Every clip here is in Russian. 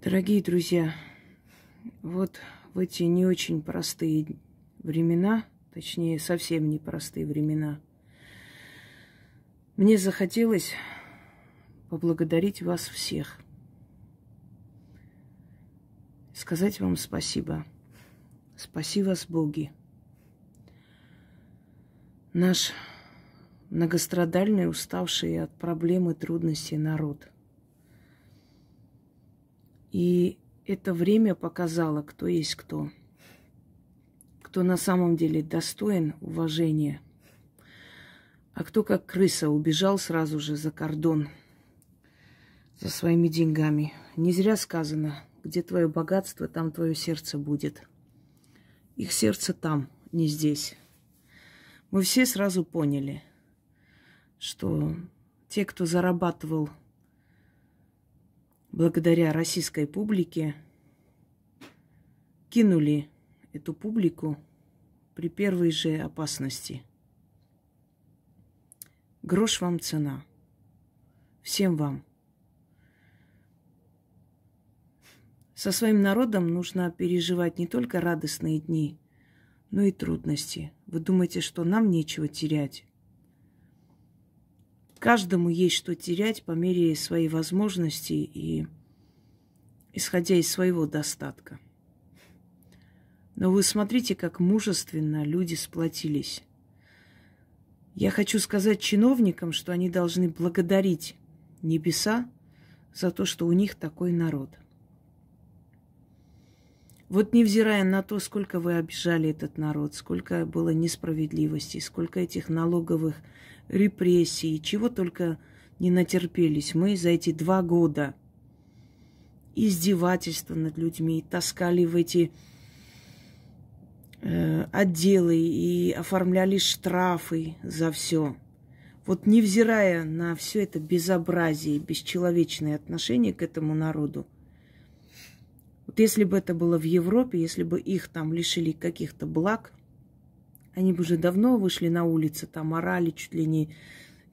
Дорогие друзья, вот в эти не очень простые времена, точнее, совсем непростые времена, мне захотелось поблагодарить вас всех. Сказать вам спасибо. Спаси вас, Боги. Наш многострадальный, уставший от проблем и трудностей народ – и это время показало, кто есть кто. Кто на самом деле достоин уважения, а кто как крыса убежал сразу же за кордон за своими деньгами. Не зря сказано, где твое богатство, там твое сердце будет. Их сердце там, не здесь. Мы все сразу поняли, что те, кто зарабатывал благодаря российской публике кинули эту публику при первой же опасности. Грош вам цена. Всем вам. Со своим народом нужно переживать не только радостные дни, но и трудности. Вы думаете, что нам нечего терять? Каждому есть что терять по мере своей возможности и исходя из своего достатка. Но вы смотрите, как мужественно люди сплотились. Я хочу сказать чиновникам, что они должны благодарить небеса за то, что у них такой народ. Вот невзирая на то, сколько вы обижали этот народ, сколько было несправедливости, сколько этих налоговых репрессий, чего только не натерпелись мы за эти два года. Издевательства над людьми, таскали в эти э, отделы и оформляли штрафы за все. Вот невзирая на все это безобразие, бесчеловечное отношение к этому народу, вот если бы это было в Европе, если бы их там лишили каких-то благ, они бы уже давно вышли на улицы, там орали чуть ли не,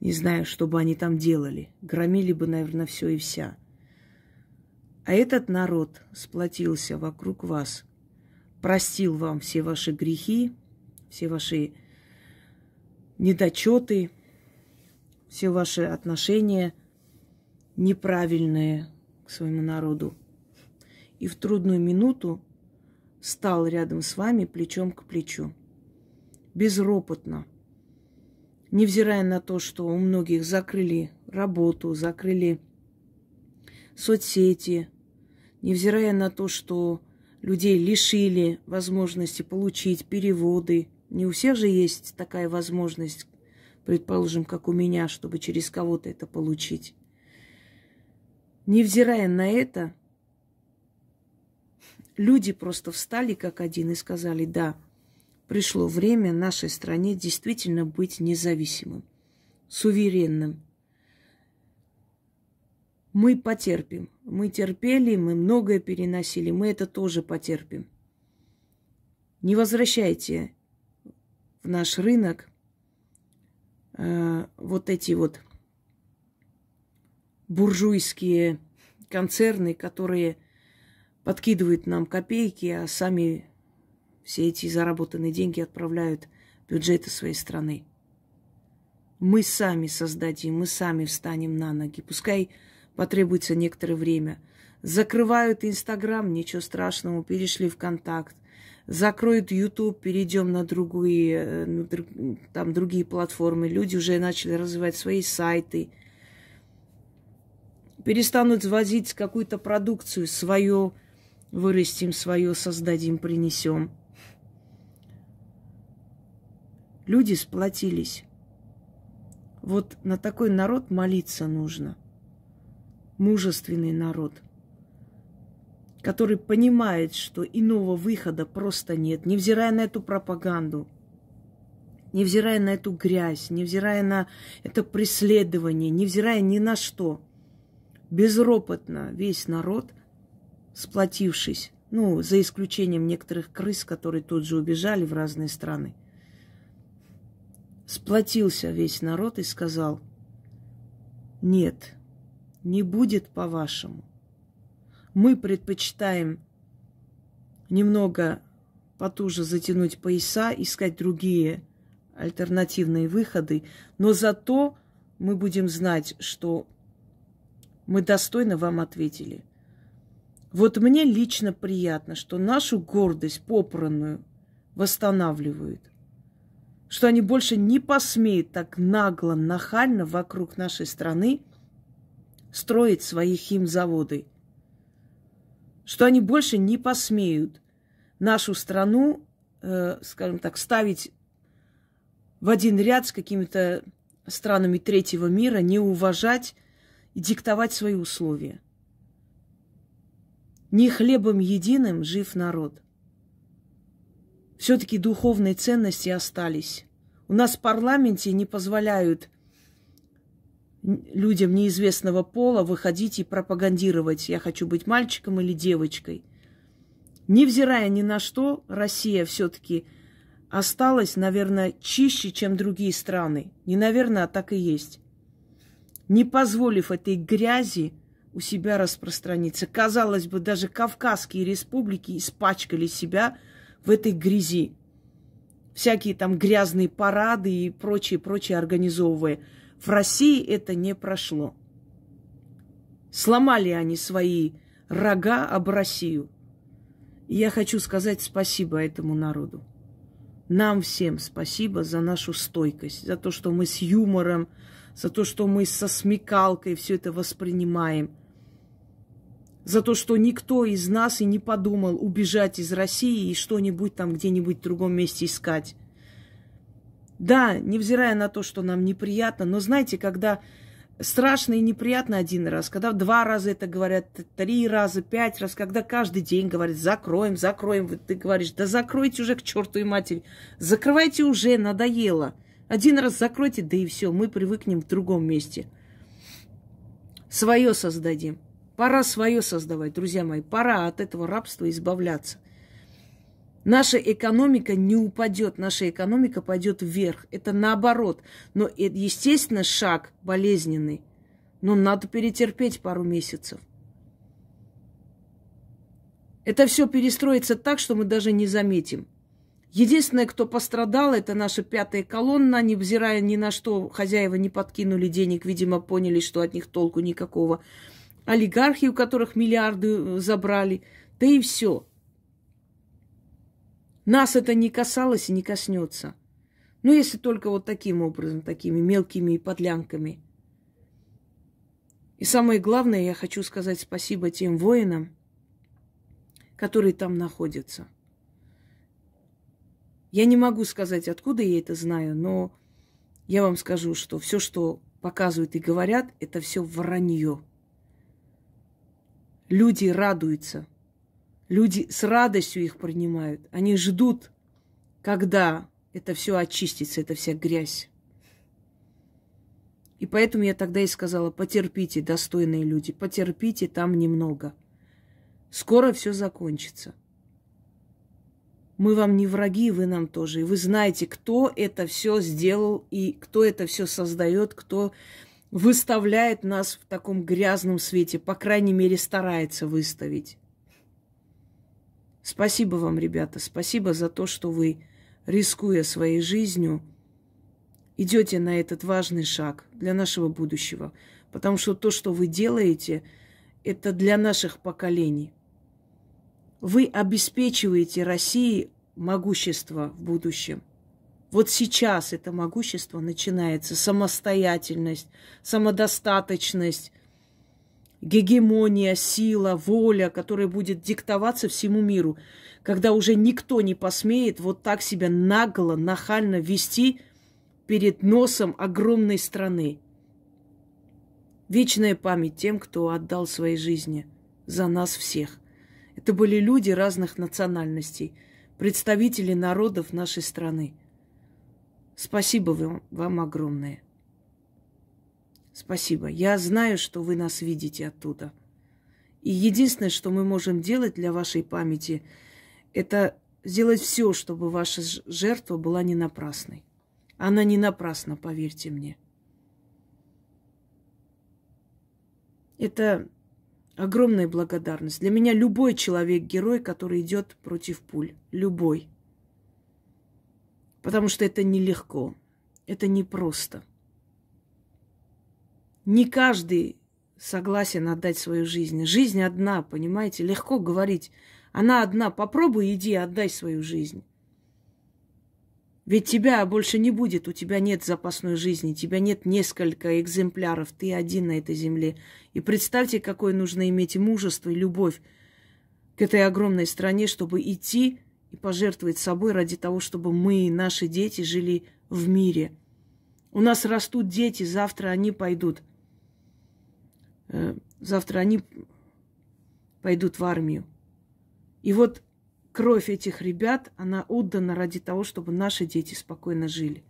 не знаю, что бы они там делали. Громили бы, наверное, все и вся. А этот народ сплотился вокруг вас, простил вам все ваши грехи, все ваши недочеты, все ваши отношения неправильные к своему народу. И в трудную минуту стал рядом с вами плечом к плечу безропотно. Невзирая на то, что у многих закрыли работу, закрыли соцсети, невзирая на то, что людей лишили возможности получить переводы. Не у всех же есть такая возможность, предположим, как у меня, чтобы через кого-то это получить. Невзирая на это, люди просто встали как один и сказали, да, пришло время нашей стране действительно быть независимым, суверенным. Мы потерпим. Мы терпели, мы многое переносили, мы это тоже потерпим. Не возвращайте в наш рынок э, вот эти вот буржуйские концерны, которые подкидывают нам копейки, а сами все эти заработанные деньги отправляют в бюджеты своей страны. Мы сами создадим, мы сами встанем на ноги. Пускай потребуется некоторое время. Закрывают Инстаграм, ничего страшного, перешли в контакт. Закроют YouTube, перейдем на другие, э, там другие платформы. Люди уже начали развивать свои сайты. Перестанут возить какую-то продукцию, свое вырастим, свое создадим, принесем. Люди сплотились. Вот на такой народ молиться нужно. Мужественный народ, который понимает, что иного выхода просто нет, невзирая на эту пропаганду, невзирая на эту грязь, невзирая на это преследование, невзирая ни на что. Безропотно весь народ, сплотившись, ну, за исключением некоторых крыс, которые тут же убежали в разные страны – сплотился весь народ и сказал, нет, не будет по-вашему. Мы предпочитаем немного потуже затянуть пояса, искать другие альтернативные выходы, но зато мы будем знать, что мы достойно вам ответили. Вот мне лично приятно, что нашу гордость попранную восстанавливают, что они больше не посмеют так нагло, нахально вокруг нашей страны строить свои химзаводы, что они больше не посмеют нашу страну, э, скажем так, ставить в один ряд с какими-то странами третьего мира, не уважать и диктовать свои условия. Не хлебом единым жив народ. Все-таки духовные ценности остались. У нас в парламенте не позволяют людям неизвестного пола выходить и пропагандировать «я хочу быть мальчиком или девочкой». Невзирая ни на что, Россия все-таки осталась, наверное, чище, чем другие страны. Не наверное, а так и есть. Не позволив этой грязи у себя распространиться. Казалось бы, даже Кавказские республики испачкали себя в этой грязи. Всякие там грязные парады и прочее, прочее организовывая. В России это не прошло. Сломали они свои рога об Россию. И я хочу сказать спасибо этому народу. Нам всем спасибо за нашу стойкость, за то, что мы с юмором, за то, что мы со смекалкой все это воспринимаем, за то, что никто из нас и не подумал убежать из России и что-нибудь там где-нибудь в другом месте искать. Да, невзирая на то, что нам неприятно, но знаете, когда страшно и неприятно один раз, когда два раза это говорят, три раза, пять раз, когда каждый день говорят, закроем, закроем, ты говоришь, да закройте уже к черту и матери, закрывайте уже, надоело. Один раз закройте, да и все, мы привыкнем в другом месте. Свое создадим. Пора свое создавать, друзья мои, пора от этого рабства избавляться. Наша экономика не упадет, наша экономика пойдет вверх. Это наоборот. Но естественно, шаг болезненный. Но надо перетерпеть пару месяцев. Это все перестроится так, что мы даже не заметим. Единственное, кто пострадал, это наша пятая колонна, невзирая ни на что, хозяева не подкинули денег, видимо, поняли, что от них толку никакого. Олигархи, у которых миллиарды забрали, да и все. Нас это не касалось и не коснется. Ну, если только вот таким образом, такими мелкими подлянками. И самое главное, я хочу сказать спасибо тем воинам, которые там находятся. Я не могу сказать, откуда я это знаю, но я вам скажу, что все, что показывают и говорят, это все вранье. Люди радуются – Люди с радостью их принимают. Они ждут, когда это все очистится, эта вся грязь. И поэтому я тогда и сказала, потерпите, достойные люди, потерпите там немного. Скоро все закончится. Мы вам не враги, вы нам тоже. И вы знаете, кто это все сделал и кто это все создает, кто выставляет нас в таком грязном свете, по крайней мере, старается выставить. Спасибо вам, ребята, спасибо за то, что вы, рискуя своей жизнью, идете на этот важный шаг для нашего будущего. Потому что то, что вы делаете, это для наших поколений. Вы обеспечиваете России могущество в будущем. Вот сейчас это могущество начинается, самостоятельность, самодостаточность, гегемония, сила, воля, которая будет диктоваться всему миру, когда уже никто не посмеет вот так себя нагло, нахально вести перед носом огромной страны. Вечная память тем, кто отдал свои жизни за нас всех. Это были люди разных национальностей, представители народов нашей страны. Спасибо вам, вам огромное. Спасибо. Я знаю, что вы нас видите оттуда. И единственное, что мы можем делать для вашей памяти, это сделать все, чтобы ваша жертва была не напрасной. Она не напрасна, поверьте мне. Это огромная благодарность. Для меня любой человек герой, который идет против пуль. Любой. Потому что это нелегко. Это непросто. Не каждый согласен отдать свою жизнь. Жизнь одна, понимаете? Легко говорить. Она одна. Попробуй, иди, отдай свою жизнь. Ведь тебя больше не будет, у тебя нет запасной жизни, тебя нет несколько экземпляров, ты один на этой земле. И представьте, какое нужно иметь мужество и любовь к этой огромной стране, чтобы идти и пожертвовать собой ради того, чтобы мы, наши дети, жили в мире. У нас растут дети, завтра они пойдут. Э, завтра они пойдут в армию. И вот кровь этих ребят, она отдана ради того, чтобы наши дети спокойно жили.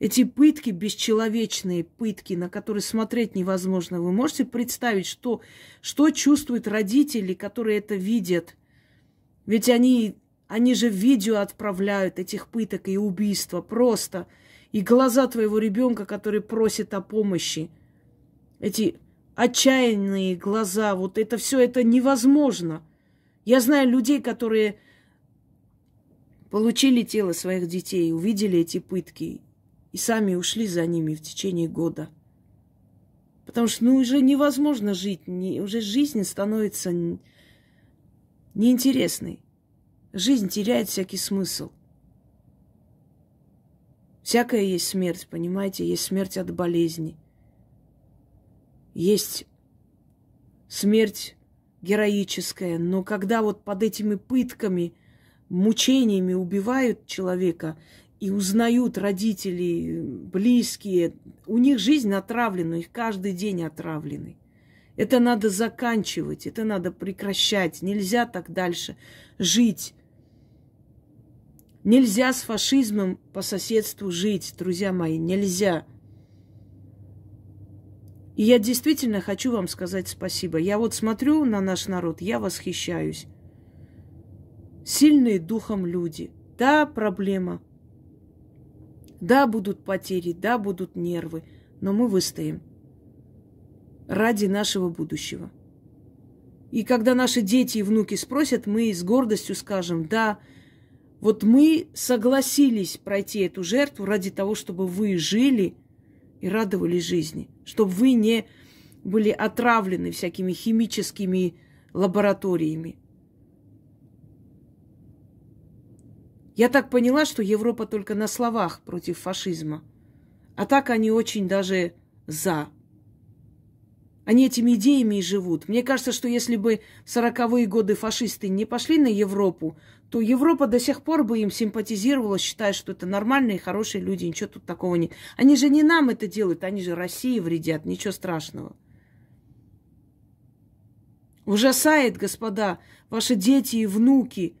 Эти пытки, бесчеловечные пытки, на которые смотреть невозможно. Вы можете представить, что, что чувствуют родители, которые это видят? Ведь они, они же видео отправляют этих пыток и убийства просто. И глаза твоего ребенка, который просит о помощи. Эти отчаянные глаза, вот это все это невозможно – я знаю людей, которые получили тело своих детей, увидели эти пытки и сами ушли за ними в течение года. Потому что ну, уже невозможно жить, не, уже жизнь становится неинтересной. Жизнь теряет всякий смысл. Всякая есть смерть, понимаете? Есть смерть от болезни. Есть смерть героическое, но когда вот под этими пытками, мучениями убивают человека и узнают родители, близкие, у них жизнь отравлена, их каждый день отравлены. Это надо заканчивать, это надо прекращать. Нельзя так дальше жить. Нельзя с фашизмом по соседству жить, друзья мои, нельзя. И я действительно хочу вам сказать спасибо. Я вот смотрю на наш народ, я восхищаюсь. Сильные духом люди. Да, проблема. Да, будут потери, да, будут нервы, но мы выстоим ради нашего будущего. И когда наши дети и внуки спросят, мы с гордостью скажем, да, вот мы согласились пройти эту жертву ради того, чтобы вы жили и радовались жизни чтобы вы не были отравлены всякими химическими лабораториями. Я так поняла, что Европа только на словах против фашизма, а так они очень даже за. Они этими идеями и живут. Мне кажется, что если бы в сороковые годы фашисты не пошли на Европу, то Европа до сих пор бы им симпатизировала, считая, что это нормальные, хорошие люди, ничего тут такого нет. Они же не нам это делают, они же России вредят, ничего страшного. Ужасает, господа, ваши дети и внуки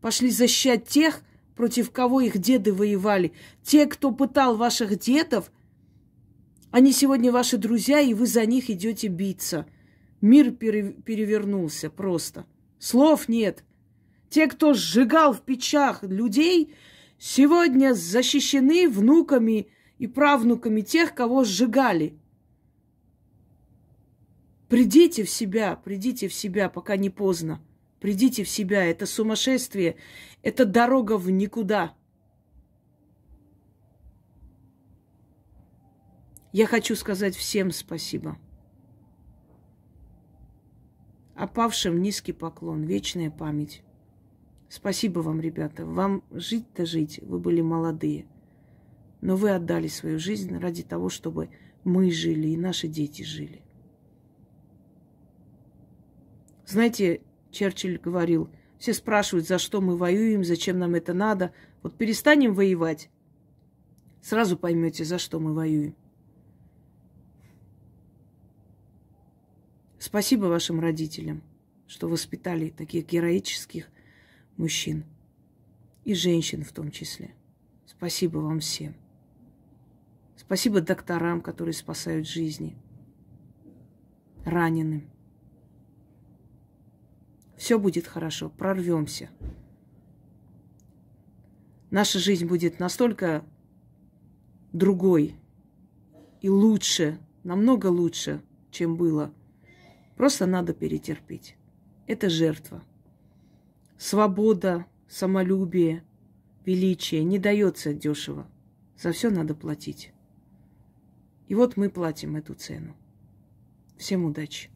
пошли защищать тех, против кого их деды воевали. Те, кто пытал ваших дедов, они сегодня ваши друзья, и вы за них идете биться. Мир перевернулся просто. Слов нет. Те, кто сжигал в печах людей, сегодня защищены внуками и правнуками тех, кого сжигали. Придите в себя, придите в себя, пока не поздно. Придите в себя. Это сумасшествие, это дорога в никуда. Я хочу сказать всем спасибо. Опавшим низкий поклон, вечная память. Спасибо вам, ребята. Вам жить-то жить, вы были молодые. Но вы отдали свою жизнь ради того, чтобы мы жили и наши дети жили. Знаете, Черчилль говорил, все спрашивают, за что мы воюем, зачем нам это надо. Вот перестанем воевать, сразу поймете, за что мы воюем. Спасибо вашим родителям, что воспитали таких героических мужчин и женщин в том числе. Спасибо вам всем. Спасибо докторам, которые спасают жизни, раненым. Все будет хорошо, прорвемся. Наша жизнь будет настолько другой и лучше, намного лучше, чем было. Просто надо перетерпеть. Это жертва. Свобода, самолюбие, величие не дается дешево. За все надо платить. И вот мы платим эту цену. Всем удачи!